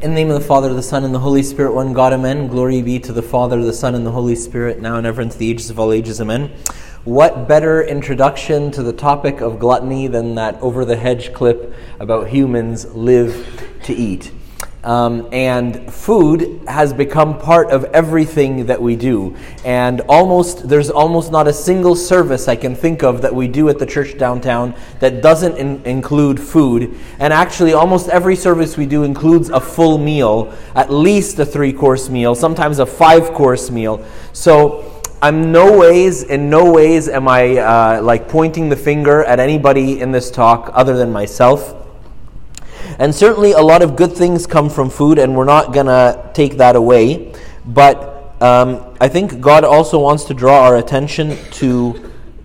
In the name of the Father, the Son, and the Holy Spirit, one God, amen. Glory be to the Father, the Son, and the Holy Spirit, now and ever and into the ages of all ages, amen. What better introduction to the topic of gluttony than that over the hedge clip about humans live to eat? Um, and food has become part of everything that we do. And almost, there's almost not a single service I can think of that we do at the church downtown that doesn't in- include food. And actually, almost every service we do includes a full meal, at least a three course meal, sometimes a five course meal. So, I'm no ways, in no ways am I uh, like pointing the finger at anybody in this talk other than myself. And certainly a lot of good things come from food, and we're not going to take that away. But um, I think God also wants to draw our attention to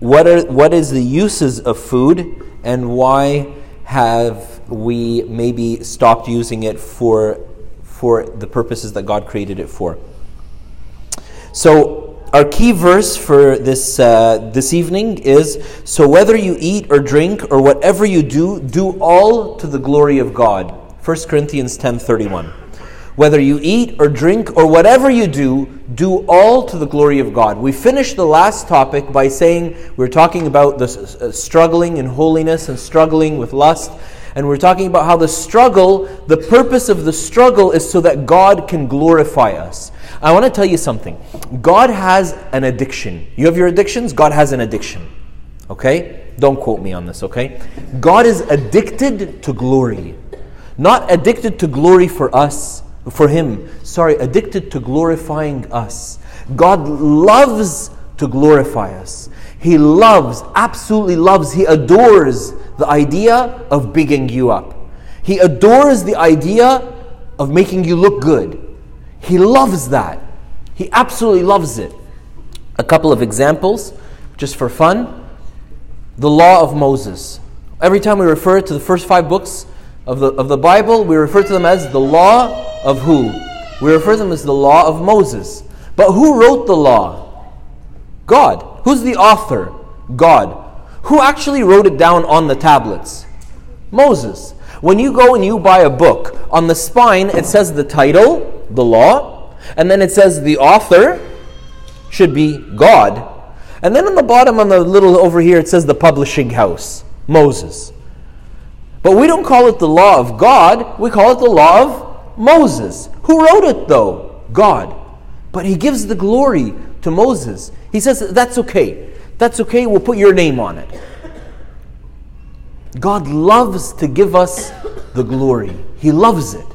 what, are, what is the uses of food and why have we maybe stopped using it for, for the purposes that God created it for. So, our key verse for this, uh, this evening is So whether you eat or drink or whatever you do, do all to the glory of God. 1 Corinthians 10.31 Whether you eat or drink or whatever you do, do all to the glory of God. We finished the last topic by saying we are talking about the uh, struggling in holiness and struggling with lust. And we're talking about how the struggle, the purpose of the struggle is so that God can glorify us. I want to tell you something. God has an addiction. You have your addictions, God has an addiction. Okay? Don't quote me on this, okay? God is addicted to glory. Not addicted to glory for us, for Him. Sorry, addicted to glorifying us. God loves to glorify us. He loves, absolutely loves, He adores the idea of bigging you up. He adores the idea of making you look good. He loves that. He absolutely loves it. A couple of examples, just for fun. The law of Moses. Every time we refer to the first five books of the, of the Bible, we refer to them as the law of who? We refer to them as the law of Moses. But who wrote the law? God. Who's the author? God. Who actually wrote it down on the tablets? Moses. When you go and you buy a book, on the spine it says the title, the law, and then it says the author should be God. And then on the bottom, on the little over here, it says the publishing house, Moses. But we don't call it the law of God, we call it the law of Moses. Who wrote it though? God. But he gives the glory to Moses. He says, That's okay. That's okay, we'll put your name on it. God loves to give us the glory, He loves it.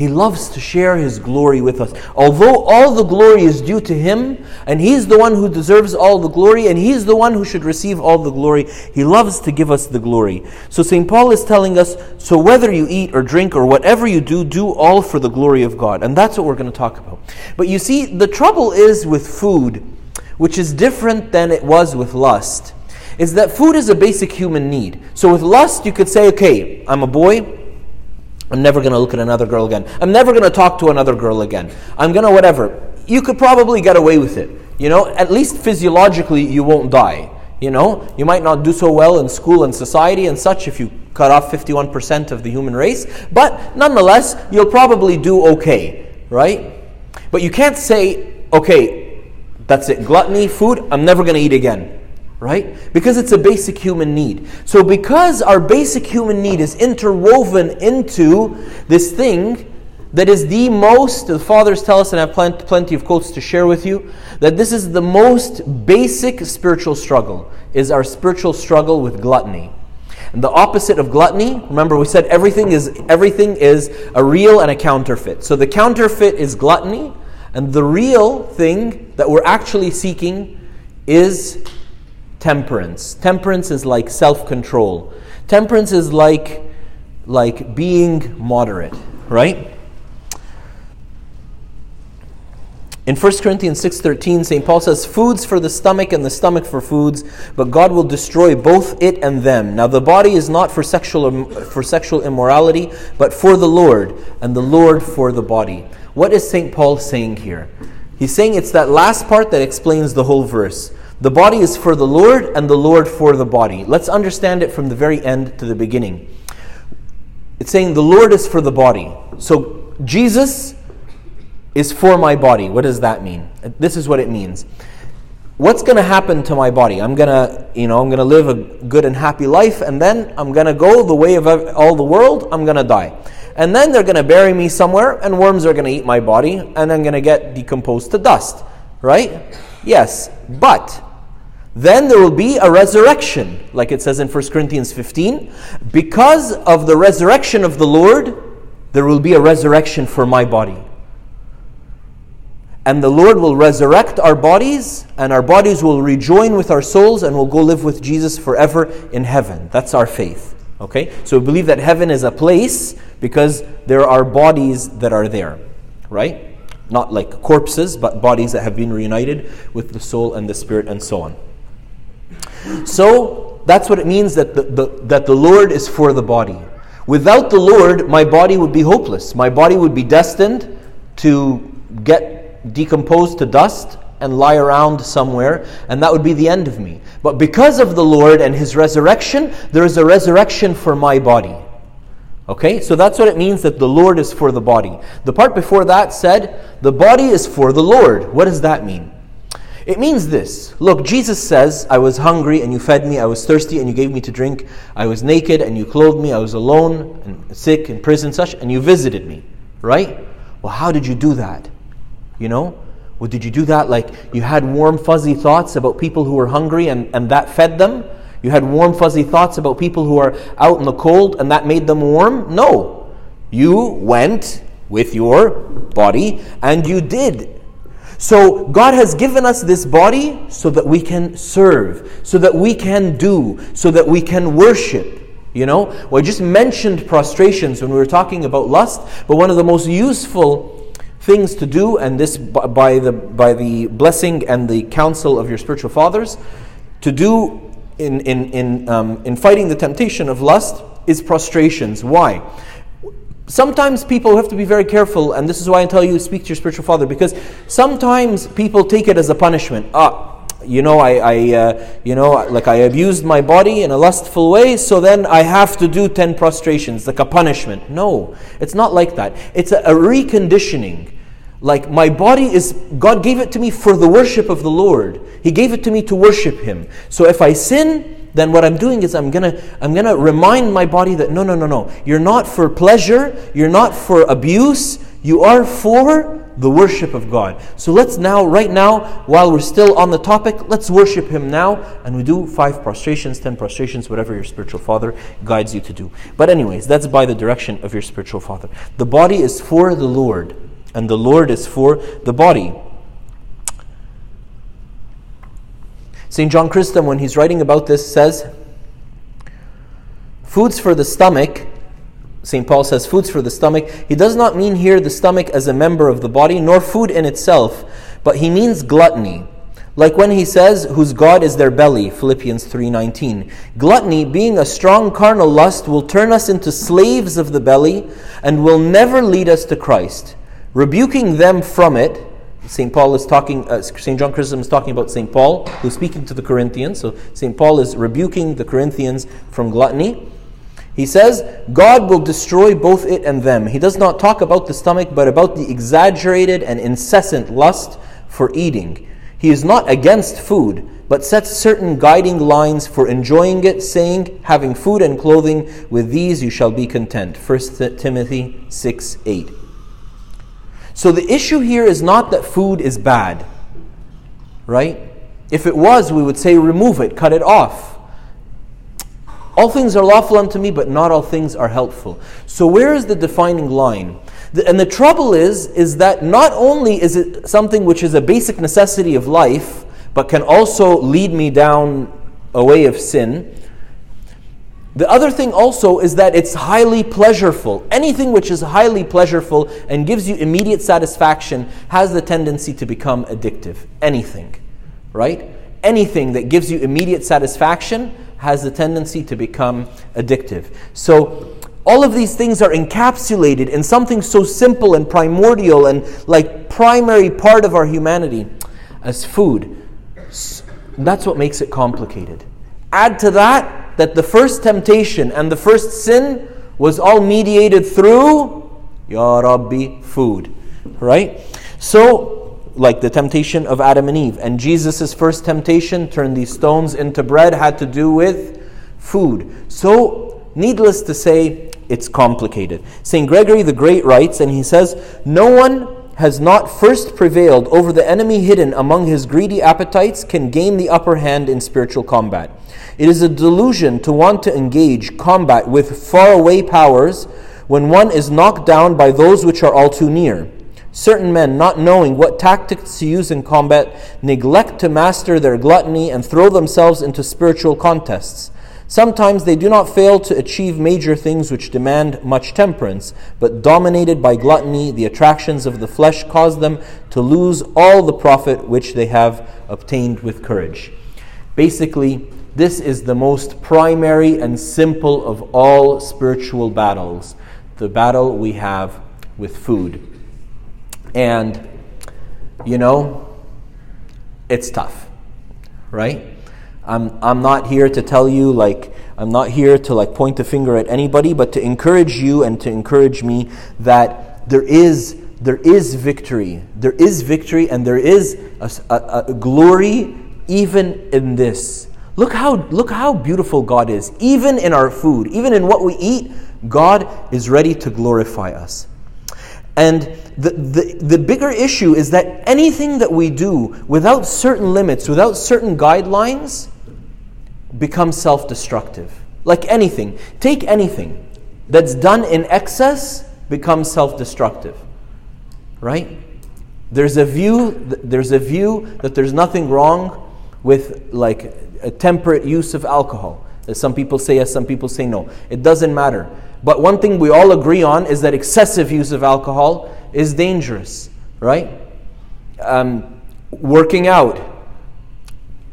He loves to share His glory with us. Although all the glory is due to Him, and He's the one who deserves all the glory, and He's the one who should receive all the glory, He loves to give us the glory. So St. Paul is telling us so whether you eat or drink or whatever you do, do all for the glory of God. And that's what we're going to talk about. But you see, the trouble is with food, which is different than it was with lust, is that food is a basic human need. So with lust, you could say, okay, I'm a boy. I'm never going to look at another girl again. I'm never going to talk to another girl again. I'm going to whatever. You could probably get away with it. You know, at least physiologically, you won't die. You know, you might not do so well in school and society and such if you cut off 51% of the human race, but nonetheless, you'll probably do okay, right? But you can't say, okay, that's it, gluttony, food, I'm never going to eat again right? Because it's a basic human need. So, because our basic human need is interwoven into this thing that is the most, the fathers tell us, and I have plenty, plenty of quotes to share with you, that this is the most basic spiritual struggle, is our spiritual struggle with gluttony. And the opposite of gluttony, remember we said everything is everything is a real and a counterfeit. So the counterfeit is gluttony, and the real thing that we're actually seeking is temperance. Temperance is like self control. Temperance is like, like being moderate, right? In 1 Corinthians 6:13, St. Paul says, "Foods for the stomach and the stomach for foods, but God will destroy both it and them. Now the body is not for sexual for sexual immorality, but for the Lord, and the Lord for the body." What is St. Paul saying here? He's saying it's that last part that explains the whole verse. The body is for the Lord, and the Lord for the body. Let's understand it from the very end to the beginning. It's saying the Lord is for the body. So Jesus is for my body. What does that mean? This is what it means. What's going to happen to my body? I'm going to, you know, I'm going to live a good and happy life and then I'm going to go the way of all the world. I'm going to die. And then they're going to bury me somewhere and worms are going to eat my body and I'm going to get decomposed to dust. Right? Yes. But then there will be a resurrection, like it says in 1 Corinthians 15. Because of the resurrection of the Lord, there will be a resurrection for my body. And the Lord will resurrect our bodies, and our bodies will rejoin with our souls, and we'll go live with Jesus forever in heaven. That's our faith. Okay? So we believe that heaven is a place because there are bodies that are there. Right? Not like corpses, but bodies that have been reunited with the soul and the spirit and so on. So that's what it means that the, the, that the Lord is for the body. Without the Lord, my body would be hopeless. My body would be destined to get decomposed to dust and lie around somewhere, and that would be the end of me. But because of the Lord and His resurrection, there is a resurrection for my body. Okay, so that's what it means that the Lord is for the body. The part before that said, the body is for the Lord. What does that mean? It means this Look, Jesus says, I was hungry and you fed me, I was thirsty and you gave me to drink, I was naked and you clothed me, I was alone and sick in prison, such, and you visited me. Right? Well, how did you do that? You know? Well, did you do that like you had warm, fuzzy thoughts about people who were hungry and, and that fed them? You had warm, fuzzy thoughts about people who are out in the cold and that made them warm? No. You went with your body and you did so God has given us this body so that we can serve, so that we can do, so that we can worship. You know, well, I just mentioned prostrations when we were talking about lust, but one of the most useful things to do, and this by the by the blessing and the counsel of your spiritual fathers, to do in in in um, in fighting the temptation of lust is prostrations. Why? Sometimes people have to be very careful, and this is why I tell you speak to your spiritual father, because sometimes people take it as a punishment. Ah, you know, I, I uh, you know, like I abused my body in a lustful way, so then I have to do ten prostrations, like a punishment. No, it's not like that. It's a, a reconditioning. Like my body is, God gave it to me for the worship of the Lord. He gave it to me to worship Him. So if I sin, then what I'm doing is I'm gonna I'm gonna remind my body that no no no no you're not for pleasure you're not for abuse you are for the worship of God. So let's now right now while we're still on the topic let's worship Him now and we do five prostrations, ten prostrations, whatever your spiritual father guides you to do. But anyways, that's by the direction of your spiritual father. The body is for the Lord and the Lord is for the body. St. John Chrysostom, when he's writing about this, says, Foods for the stomach, St. Paul says, foods for the stomach. He does not mean here the stomach as a member of the body, nor food in itself, but he means gluttony. Like when he says, whose God is their belly, Philippians 3:19. Gluttony, being a strong carnal lust, will turn us into slaves of the belly and will never lead us to Christ. Rebuking them from it, St. Paul is talking, uh, St. John Chrysostom is talking about St. Paul, who's speaking to the Corinthians. So St. Paul is rebuking the Corinthians from gluttony. He says, God will destroy both it and them. He does not talk about the stomach, but about the exaggerated and incessant lust for eating. He is not against food, but sets certain guiding lines for enjoying it, saying, Having food and clothing, with these you shall be content. 1 Timothy 6 8. So the issue here is not that food is bad, right? If it was, we would say remove it, cut it off. All things are lawful unto me, but not all things are helpful. So where is the defining line? And the trouble is, is that not only is it something which is a basic necessity of life, but can also lead me down a way of sin, the other thing also is that it's highly pleasureful. Anything which is highly pleasureful and gives you immediate satisfaction has the tendency to become addictive. Anything, right? Anything that gives you immediate satisfaction has the tendency to become addictive. So, all of these things are encapsulated in something so simple and primordial and like primary part of our humanity as food. That's what makes it complicated. Add to that that the first temptation and the first sin was all mediated through Ya Rabbi, food. Right? So, like the temptation of Adam and Eve. And Jesus' first temptation, turn these stones into bread, had to do with food. So, needless to say, it's complicated. St. Gregory the Great writes, and he says, No one has not first prevailed over the enemy hidden among his greedy appetites can gain the upper hand in spiritual combat. It is a delusion to want to engage combat with faraway powers when one is knocked down by those which are all too near. Certain men, not knowing what tactics to use in combat, neglect to master their gluttony and throw themselves into spiritual contests. Sometimes they do not fail to achieve major things which demand much temperance, but dominated by gluttony, the attractions of the flesh cause them to lose all the profit which they have obtained with courage. Basically, this is the most primary and simple of all spiritual battles the battle we have with food. And, you know, it's tough, right? I'm, I'm not here to tell you, like, I'm not here to, like, point a finger at anybody, but to encourage you and to encourage me that there is, there is victory. There is victory and there is a, a, a glory even in this. Look how, look how beautiful God is. Even in our food, even in what we eat, God is ready to glorify us. And the, the, the bigger issue is that anything that we do without certain limits, without certain guidelines, becomes self destructive. Like anything. Take anything that's done in excess becomes self destructive. Right? There's a view there's a view that there's nothing wrong with like a temperate use of alcohol. Some people say yes, some people say no. It doesn't matter. But one thing we all agree on is that excessive use of alcohol is dangerous, right? Um, working out,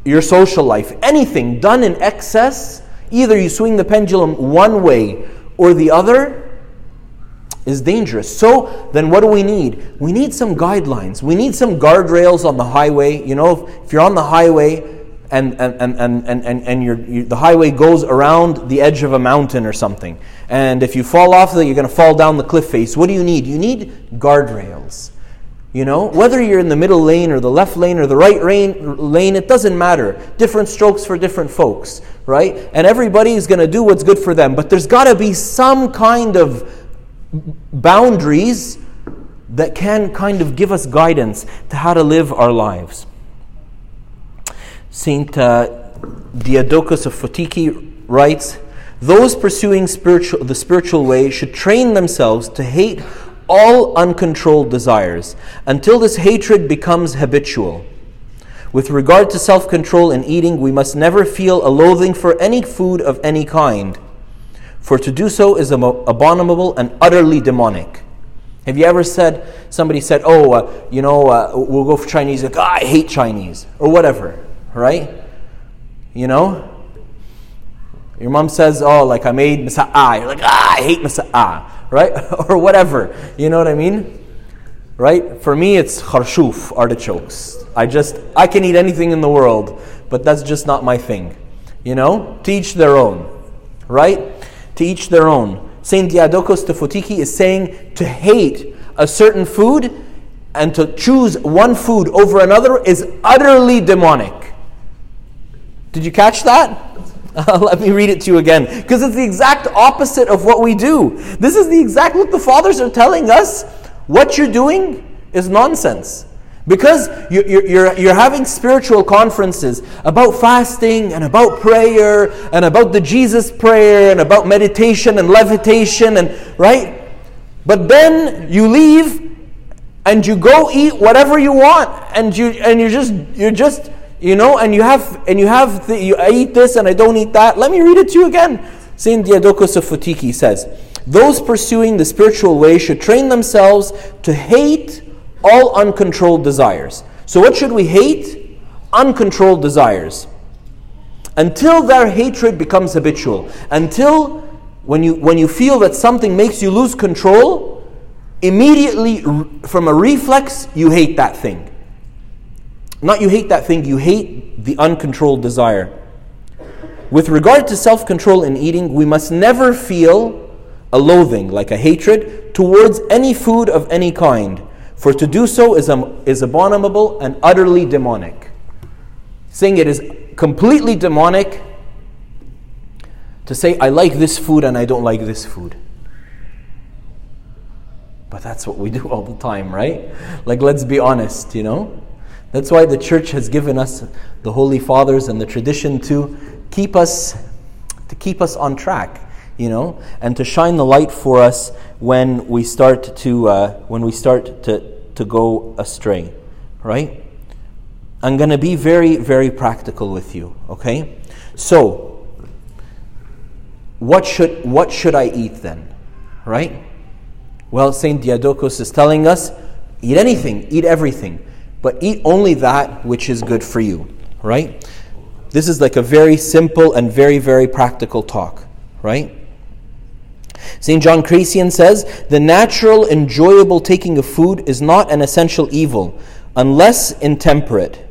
your social life, anything done in excess, either you swing the pendulum one way or the other, is dangerous. So then what do we need? We need some guidelines. We need some guardrails on the highway. You know, if, if you're on the highway and, and, and, and, and, and you, the highway goes around the edge of a mountain or something, and if you fall off, you're going to fall down the cliff face. What do you need? You need guardrails. You know, whether you're in the middle lane or the left lane or the right lane, lane it doesn't matter. Different strokes for different folks, right? And everybody is going to do what's good for them. But there's got to be some kind of boundaries that can kind of give us guidance to how to live our lives. Saint uh, Diadochus of Photiki writes, "Those pursuing spiritual, the spiritual way should train themselves to hate all uncontrolled desires until this hatred becomes habitual. With regard to self control in eating, we must never feel a loathing for any food of any kind, for to do so is abominable and utterly demonic. Have you ever said, somebody said, oh, uh, you know, uh, we'll go for Chinese, like, oh, I hate Chinese, or whatever, right? You know? Your mom says, oh, like I made masa'ah. You're like, ah, I hate masa'ah right? or whatever. You know what I mean? Right? For me, it's kharshuf, artichokes. I just, I can eat anything in the world, but that's just not my thing. You know? To each their own. Right? To each their own. Saint Diadochos de Photiki is saying to hate a certain food and to choose one food over another is utterly demonic. Did you catch that? let me read it to you again, because it's the exact opposite of what we do. This is the exact, look, the fathers are telling us what you're doing is nonsense. Because you're, you're, you're having spiritual conferences about fasting and about prayer and about the Jesus prayer and about meditation and levitation and right? But then you leave and you go eat whatever you want and you and you're just you're just you know, and you have and you have the, you I eat this and I don't eat that. Let me read it to you again. Saint Diadochos of Photiki says, "Those pursuing the spiritual way should train themselves to hate all uncontrolled desires." So, what should we hate? Uncontrolled desires. Until their hatred becomes habitual. Until when you when you feel that something makes you lose control, immediately from a reflex you hate that thing. Not you hate that thing, you hate the uncontrolled desire. With regard to self control in eating, we must never feel a loathing, like a hatred, towards any food of any kind. For to do so is, um, is abominable and utterly demonic. Saying it is completely demonic to say, I like this food and I don't like this food. But that's what we do all the time, right? Like, let's be honest, you know? That's why the church has given us the Holy Fathers and the tradition to keep us to keep us on track, you know, and to shine the light for us when we start to uh, when we start to to go astray, right? I'm going to be very very practical with you, okay? So, what should what should I eat then, right? Well, Saint Diadochus is telling us, eat anything, eat everything, but eat only that which is good for you, right? This is like a very simple and very, very practical talk, right? St. John Cassian says, The natural, enjoyable taking of food is not an essential evil, unless intemperate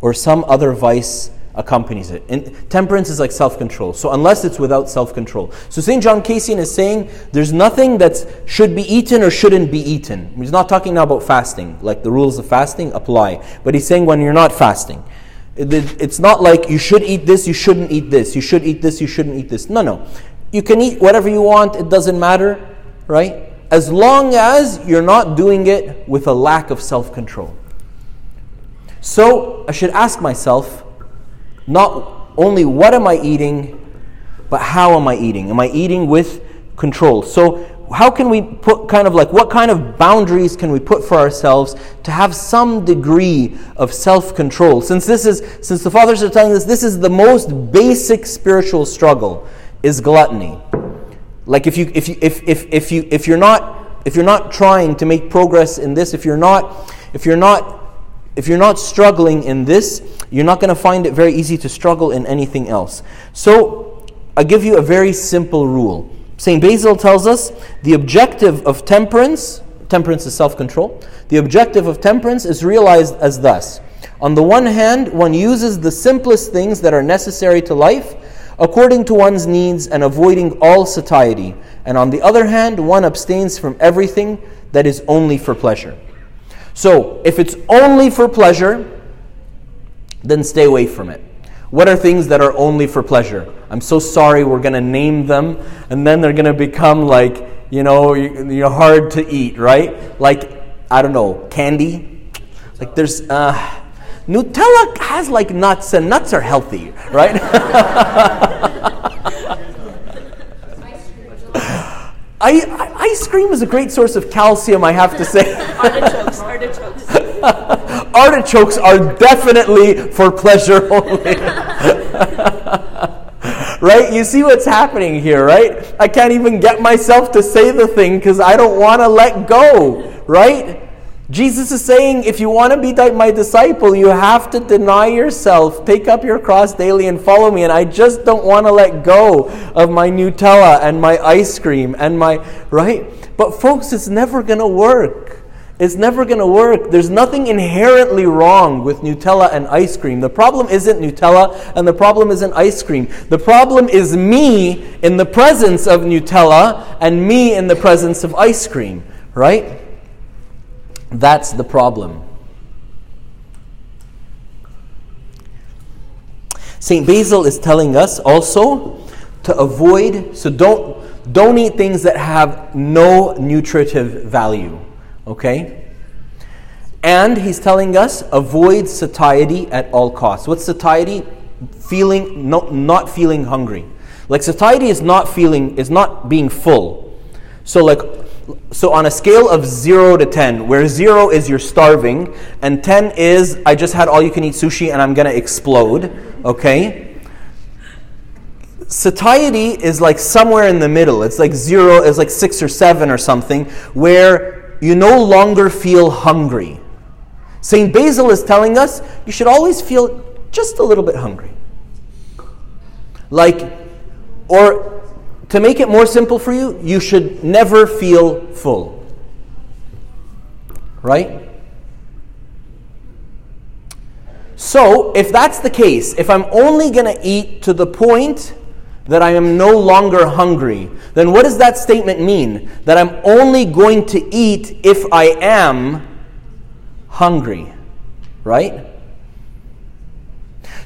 or some other vice accompanies it. And temperance is like self control. So, unless it's without self control. So, St. John Cassian is saying there's nothing that should be eaten or shouldn't be eaten. He's not talking now about fasting, like the rules of fasting apply. But he's saying when you're not fasting. It's not like you should eat this, you shouldn't eat this, you should eat this, you shouldn't eat this. No, no. You can eat whatever you want, it doesn't matter, right? As long as you're not doing it with a lack of self control. So I should ask myself not only what am I eating, but how am I eating? Am I eating with control? So how can we put kind of like what kind of boundaries can we put for ourselves to have some degree of self-control since this is since the fathers are telling us this is the most basic spiritual struggle is gluttony like if you if you if if, if you if you're not if you're not trying to make progress in this if you're not if you're not if you're not struggling in this you're not going to find it very easy to struggle in anything else so i give you a very simple rule St. Basil tells us the objective of temperance, temperance is self control, the objective of temperance is realized as thus. On the one hand, one uses the simplest things that are necessary to life according to one's needs and avoiding all satiety. And on the other hand, one abstains from everything that is only for pleasure. So, if it's only for pleasure, then stay away from it. What are things that are only for pleasure? I'm so sorry, we're going to name them, and then they're going to become like, you know, you're hard to eat, right? Like, I don't know, candy. Like, there's, uh, Nutella has like nuts, and nuts are healthy, right? I, ice cream is a great source of calcium, I have to say. artichokes, artichokes. artichokes are definitely for pleasure only. right? You see what's happening here, right? I can't even get myself to say the thing because I don't want to let go, right? Jesus is saying, if you want to be my disciple, you have to deny yourself, take up your cross daily, and follow me. And I just don't want to let go of my Nutella and my ice cream and my, right? But folks, it's never going to work. It's never going to work. There's nothing inherently wrong with Nutella and ice cream. The problem isn't Nutella and the problem isn't ice cream. The problem is me in the presence of Nutella and me in the presence of ice cream, right? That's the problem. St. Basil is telling us also to avoid, so don't, don't eat things that have no nutritive value. Okay? And he's telling us avoid satiety at all costs. What's satiety? Feeling no, not feeling hungry. Like satiety is not feeling is not being full. So like so on a scale of 0 to 10 where 0 is you're starving and 10 is i just had all you can eat sushi and i'm going to explode okay satiety is like somewhere in the middle it's like 0 is like 6 or 7 or something where you no longer feel hungry. St. Basil is telling us you should always feel just a little bit hungry. Like, or to make it more simple for you, you should never feel full. Right? So, if that's the case, if I'm only going to eat to the point that I am no longer hungry, then what does that statement mean? That I'm only going to eat if I am hungry, right?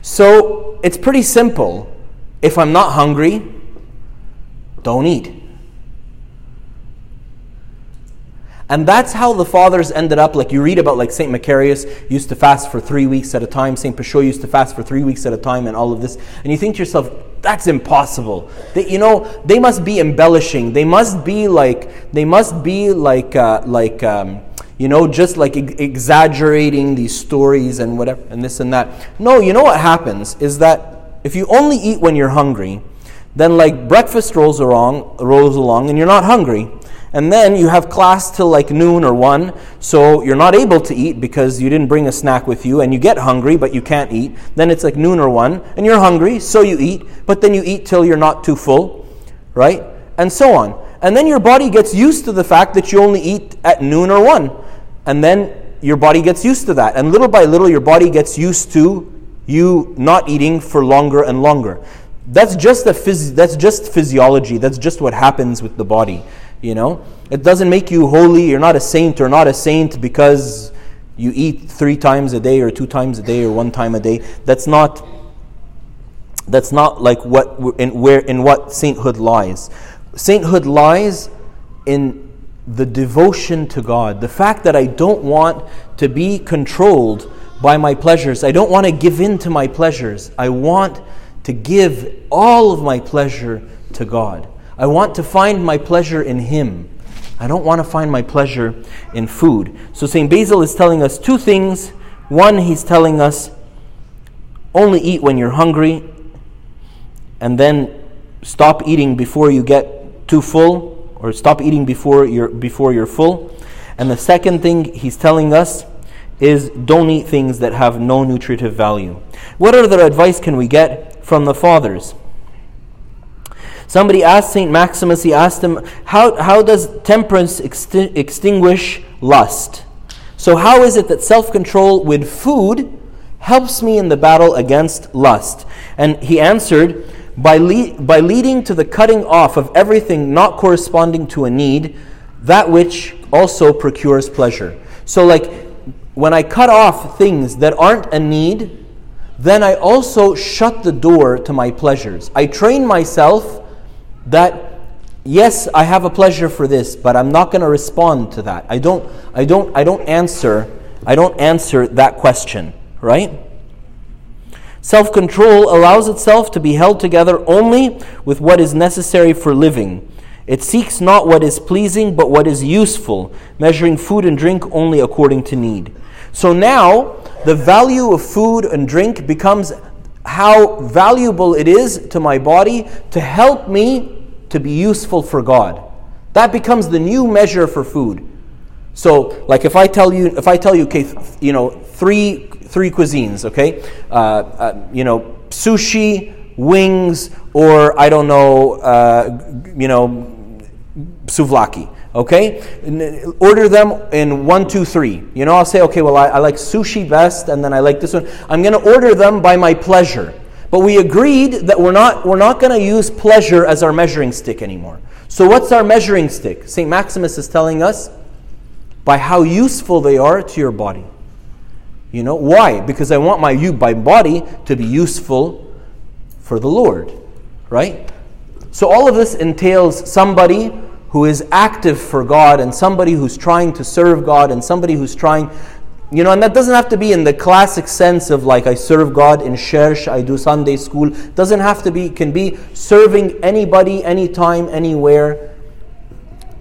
So it's pretty simple. If I'm not hungry, don't eat. And that's how the fathers ended up. Like you read about, like Saint Macarius used to fast for three weeks at a time. Saint Pachoy used to fast for three weeks at a time, and all of this. And you think to yourself, that's impossible. They, you know, they must be embellishing. They must be like, they must be like, uh, like, um, you know, just like exaggerating these stories and whatever, and this and that. No, you know what happens is that if you only eat when you're hungry, then like breakfast rolls along, rolls along, and you're not hungry. And then you have class till like noon or 1, so you're not able to eat because you didn't bring a snack with you, and you get hungry, but you can't eat. Then it's like noon or 1, and you're hungry, so you eat, but then you eat till you're not too full, right? And so on. And then your body gets used to the fact that you only eat at noon or 1. And then your body gets used to that. And little by little, your body gets used to you not eating for longer and longer. That's just, phys- that's just physiology. That's just what happens with the body. You know, it doesn't make you holy. You're not a saint or not a saint because you eat three times a day or two times a day or one time a day. That's not. That's not like what in where in what sainthood lies. Sainthood lies in the devotion to God. The fact that I don't want to be controlled by my pleasures. I don't want to give in to my pleasures. I want to give all of my pleasure to God. I want to find my pleasure in Him. I don't want to find my pleasure in food. So St. Basil is telling us two things. One, he's telling us only eat when you're hungry, and then stop eating before you get too full, or stop eating before you're, before you're full. And the second thing he's telling us is don't eat things that have no nutritive value. What other advice can we get from the fathers? Somebody asked St. Maximus, he asked him, How, how does temperance exti- extinguish lust? So, how is it that self control with food helps me in the battle against lust? And he answered, by, le- by leading to the cutting off of everything not corresponding to a need, that which also procures pleasure. So, like, when I cut off things that aren't a need, then I also shut the door to my pleasures. I train myself that yes, I have a pleasure for this, but I'm not going to respond to that. I don't I don't I don't answer I don't answer that question, right? Self-control allows itself to be held together only with what is necessary for living. It seeks not what is pleasing, but what is useful, measuring food and drink only according to need. So now, the value of food and drink becomes how valuable it is to my body to help me to be useful for God. That becomes the new measure for food. So, like if I tell you, if I tell you, okay, you know, three three cuisines, okay, uh, uh, you know, sushi, wings, or I don't know, uh, you know, souvlaki. Okay, order them in one, two, three. You know, I'll say, okay, well, I, I like sushi best, and then I like this one. I'm going to order them by my pleasure. But we agreed that we're not, we're not going to use pleasure as our measuring stick anymore. So, what's our measuring stick? St. Maximus is telling us by how useful they are to your body. You know, why? Because I want my, my body to be useful for the Lord, right? So, all of this entails somebody who is active for God and somebody who's trying to serve God and somebody who's trying you know, and that doesn't have to be in the classic sense of like I serve God in church, I do Sunday school. Doesn't have to be, can be serving anybody, anytime, anywhere.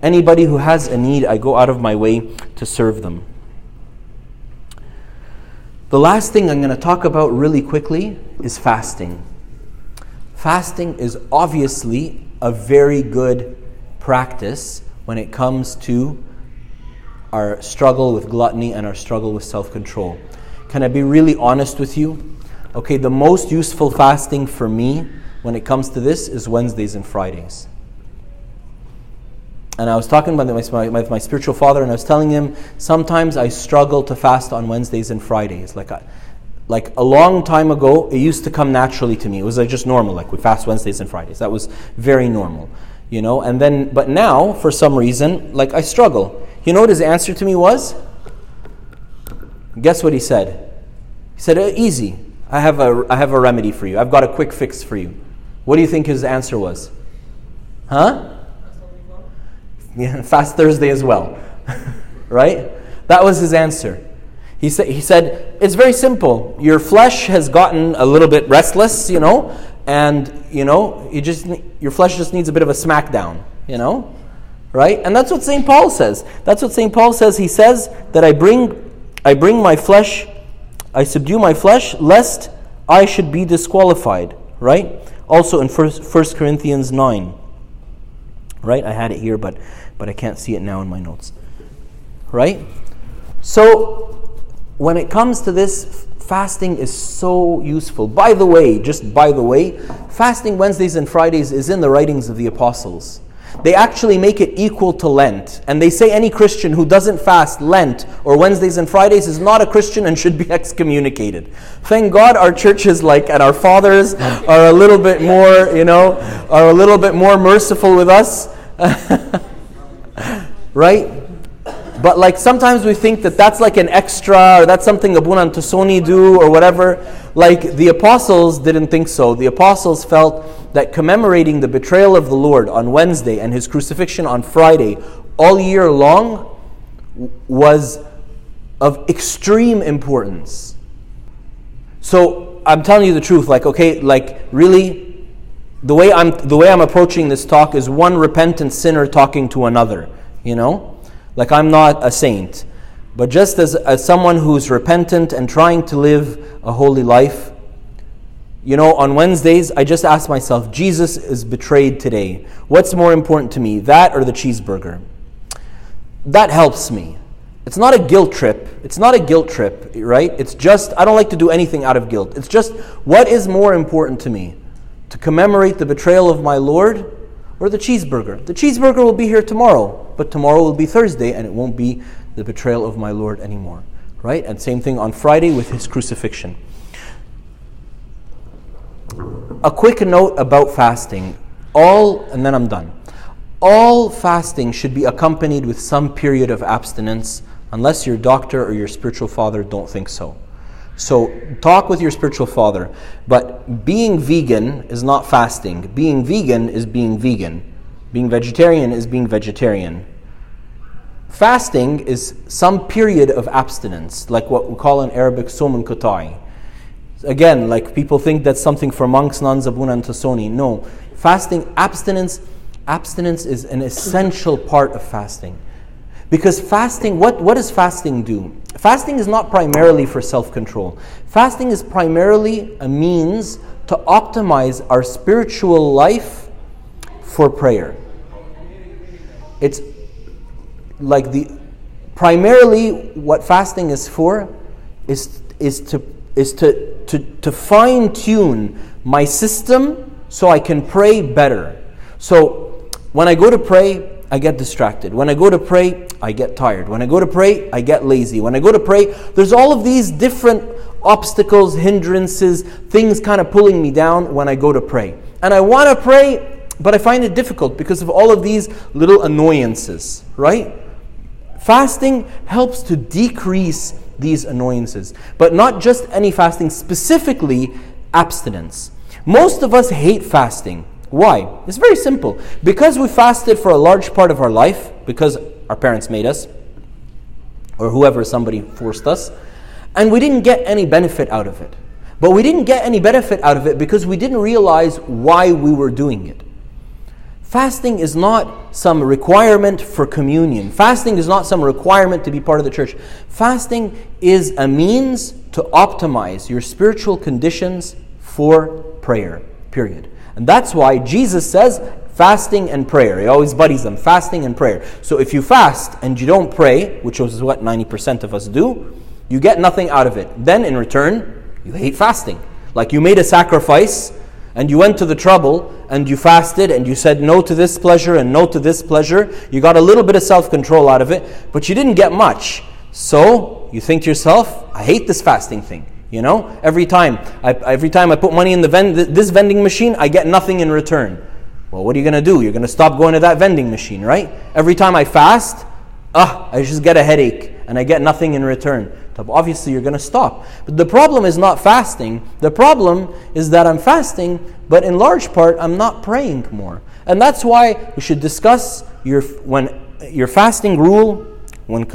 Anybody who has a need, I go out of my way to serve them. The last thing I'm going to talk about really quickly is fasting. Fasting is obviously a very good practice when it comes to our struggle with gluttony and our struggle with self control. Can I be really honest with you? Okay, the most useful fasting for me when it comes to this is Wednesdays and Fridays. And I was talking about my, my, my spiritual father, and I was telling him sometimes I struggle to fast on Wednesdays and Fridays. Like I, like a long time ago, it used to come naturally to me. It was like just normal, like we fast Wednesdays and Fridays. That was very normal, you know. And then, but now, for some reason, like I struggle. You know what his answer to me was? Guess what he said? He said, uh, "Easy. I have a I have a remedy for you. I've got a quick fix for you." What do you think his answer was? Huh? Yeah, fast Thursday as well, right? That was his answer. He, sa- he said, It's very simple. Your flesh has gotten a little bit restless, you know, and, you know, you just, your flesh just needs a bit of a smackdown, you know, right? And that's what St. Paul says. That's what St. Paul says. He says that I bring, I bring my flesh, I subdue my flesh, lest I should be disqualified, right? Also in 1 Corinthians 9, right? I had it here, but, but I can't see it now in my notes, right? So, when it comes to this, fasting is so useful. By the way, just by the way, fasting Wednesdays and Fridays is in the writings of the apostles. They actually make it equal to Lent. And they say any Christian who doesn't fast Lent or Wednesdays and Fridays is not a Christian and should be excommunicated. Thank God our churches like and our fathers are a little bit more, you know, are a little bit more merciful with us. right? But like sometimes we think that that's like an extra or that's something Abuna and Tasoni do or whatever. Like the apostles didn't think so. The apostles felt that commemorating the betrayal of the Lord on Wednesday and his crucifixion on Friday all year long was of extreme importance. So I'm telling you the truth, like okay, like really the way I'm the way I'm approaching this talk is one repentant sinner talking to another, you know? Like I'm not a saint. But just as, as someone who's repentant and trying to live a holy life, you know, on Wednesdays, I just ask myself, Jesus is betrayed today. What's more important to me, that or the cheeseburger? That helps me. It's not a guilt trip. It's not a guilt trip, right? It's just, I don't like to do anything out of guilt. It's just, what is more important to me? To commemorate the betrayal of my Lord or the cheeseburger? The cheeseburger will be here tomorrow but tomorrow will be Thursday and it won't be the betrayal of my Lord anymore. Right? And same thing on Friday with his crucifixion. A quick note about fasting. All, and then I'm done. All fasting should be accompanied with some period of abstinence, unless your doctor or your spiritual father don't think so. So talk with your spiritual father. But being vegan is not fasting. Being vegan is being vegan. Being vegetarian is being vegetarian. Fasting is some period of abstinence, like what we call in Arabic somun kutai. Again, like people think that's something for monks, nuns, abuna, and tasoni. No. Fasting, abstinence, abstinence is an essential part of fasting. Because fasting, what, what does fasting do? Fasting is not primarily for self control. Fasting is primarily a means to optimize our spiritual life for prayer. It's like the primarily what fasting is for is is to is to to, to fine tune my system so I can pray better. So when I go to pray, I get distracted. When I go to pray, I get tired. When I go to pray, I get lazy. When I go to pray, there's all of these different obstacles, hindrances, things kind of pulling me down when I go to pray. And I want to pray but I find it difficult because of all of these little annoyances, right? Fasting helps to decrease these annoyances, but not just any fasting, specifically abstinence. Most of us hate fasting. Why? It's very simple. Because we fasted for a large part of our life, because our parents made us, or whoever somebody forced us, and we didn't get any benefit out of it. But we didn't get any benefit out of it because we didn't realize why we were doing it. Fasting is not some requirement for communion. Fasting is not some requirement to be part of the church. Fasting is a means to optimize your spiritual conditions for prayer, period. And that's why Jesus says fasting and prayer. He always buddies them fasting and prayer. So if you fast and you don't pray, which is what 90% of us do, you get nothing out of it. Then in return, you hate fasting. Like you made a sacrifice and you went to the trouble and you fasted and you said no to this pleasure and no to this pleasure, you got a little bit of self control out of it, but you didn't get much. So you think to yourself, I hate this fasting thing. You know, every time I, every time I put money in the vend, this vending machine, I get nothing in return. Well, what are you going to do? You're going to stop going to that vending machine, right? Every time I fast, ah, I just get a headache and I get nothing in return. Obviously, you're going to stop. But the problem is not fasting. The problem is that I'm fasting, but in large part, I'm not praying more. And that's why we should discuss your when your fasting rule. When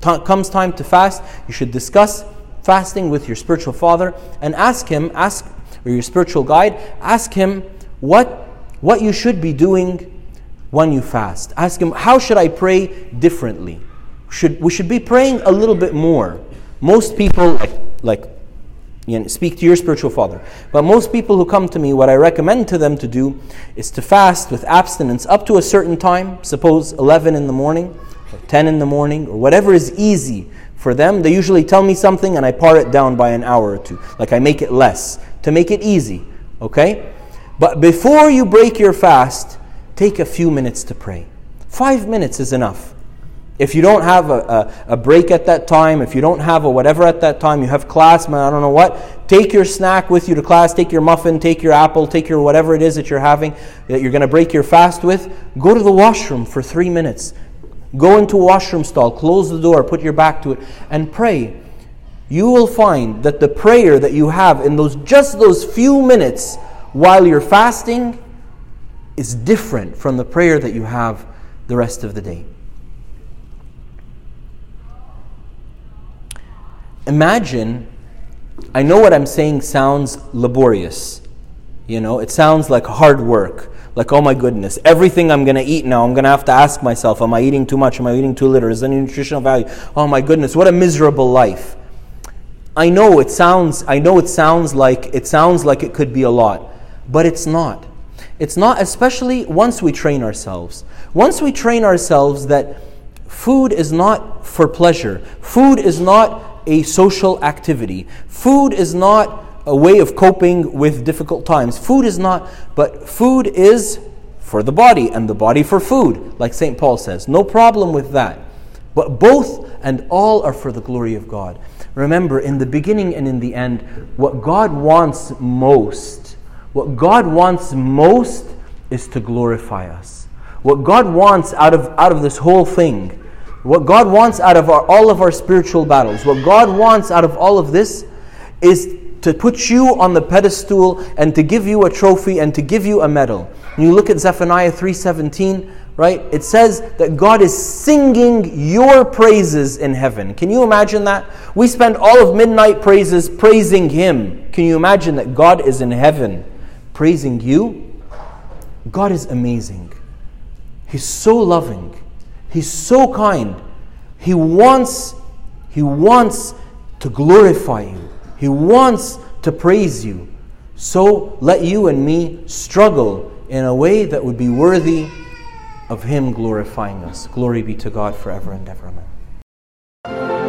comes time to fast, you should discuss fasting with your spiritual father and ask him, ask or your spiritual guide, ask him what what you should be doing when you fast. Ask him, how should I pray differently? Should, we should be praying a little bit more. Most people, like, like you know, speak to your spiritual father, but most people who come to me, what I recommend to them to do is to fast with abstinence up to a certain time, suppose 11 in the morning, or 10 in the morning, or whatever is easy for them. They usually tell me something and I pare it down by an hour or two. Like I make it less to make it easy. Okay? But before you break your fast, take a few minutes to pray. Five minutes is enough. If you don't have a, a, a, break at that time, if you don't have a whatever at that time, you have class, man, I don't know what, take your snack with you to class, take your muffin, take your apple, take your whatever it is that you're having, that you're going to break your fast with. Go to the washroom for three minutes. Go into washroom stall, close the door, put your back to it, and pray. You will find that the prayer that you have in those just those few minutes while you're fasting is different from the prayer that you have the rest of the day. Imagine, I know what I'm saying sounds laborious. You know, it sounds like hard work. Like, oh my goodness, everything I'm going to eat now, I'm going to have to ask myself, am I eating too much? Am I eating too little? Is there any nutritional value? Oh my goodness, what a miserable life. I know it sounds I know it sounds like it sounds like it could be a lot but it's not. It's not, especially once we train ourselves. Once we train ourselves that food is not for pleasure, food is not a social activity, food is not a way of coping with difficult times. Food is not, but food is for the body and the body for food, like St. Paul says. No problem with that. But both and all are for the glory of God. Remember, in the beginning and in the end, what God wants most what God wants most is to glorify us. What God wants out of, out of this whole thing, what God wants out of our, all of our spiritual battles, what God wants out of all of this is to put you on the pedestal and to give you a trophy and to give you a medal. You look at Zephaniah 3:17, right? It says that God is singing your praises in heaven. Can you imagine that? We spend all of midnight praises praising him. Can you imagine that God is in heaven praising you, God is amazing. He's so loving. He's so kind. He wants he wants to glorify you. He wants to praise you. So let you and me struggle in a way that would be worthy of him glorifying us. Glory be to God forever and ever. Amen.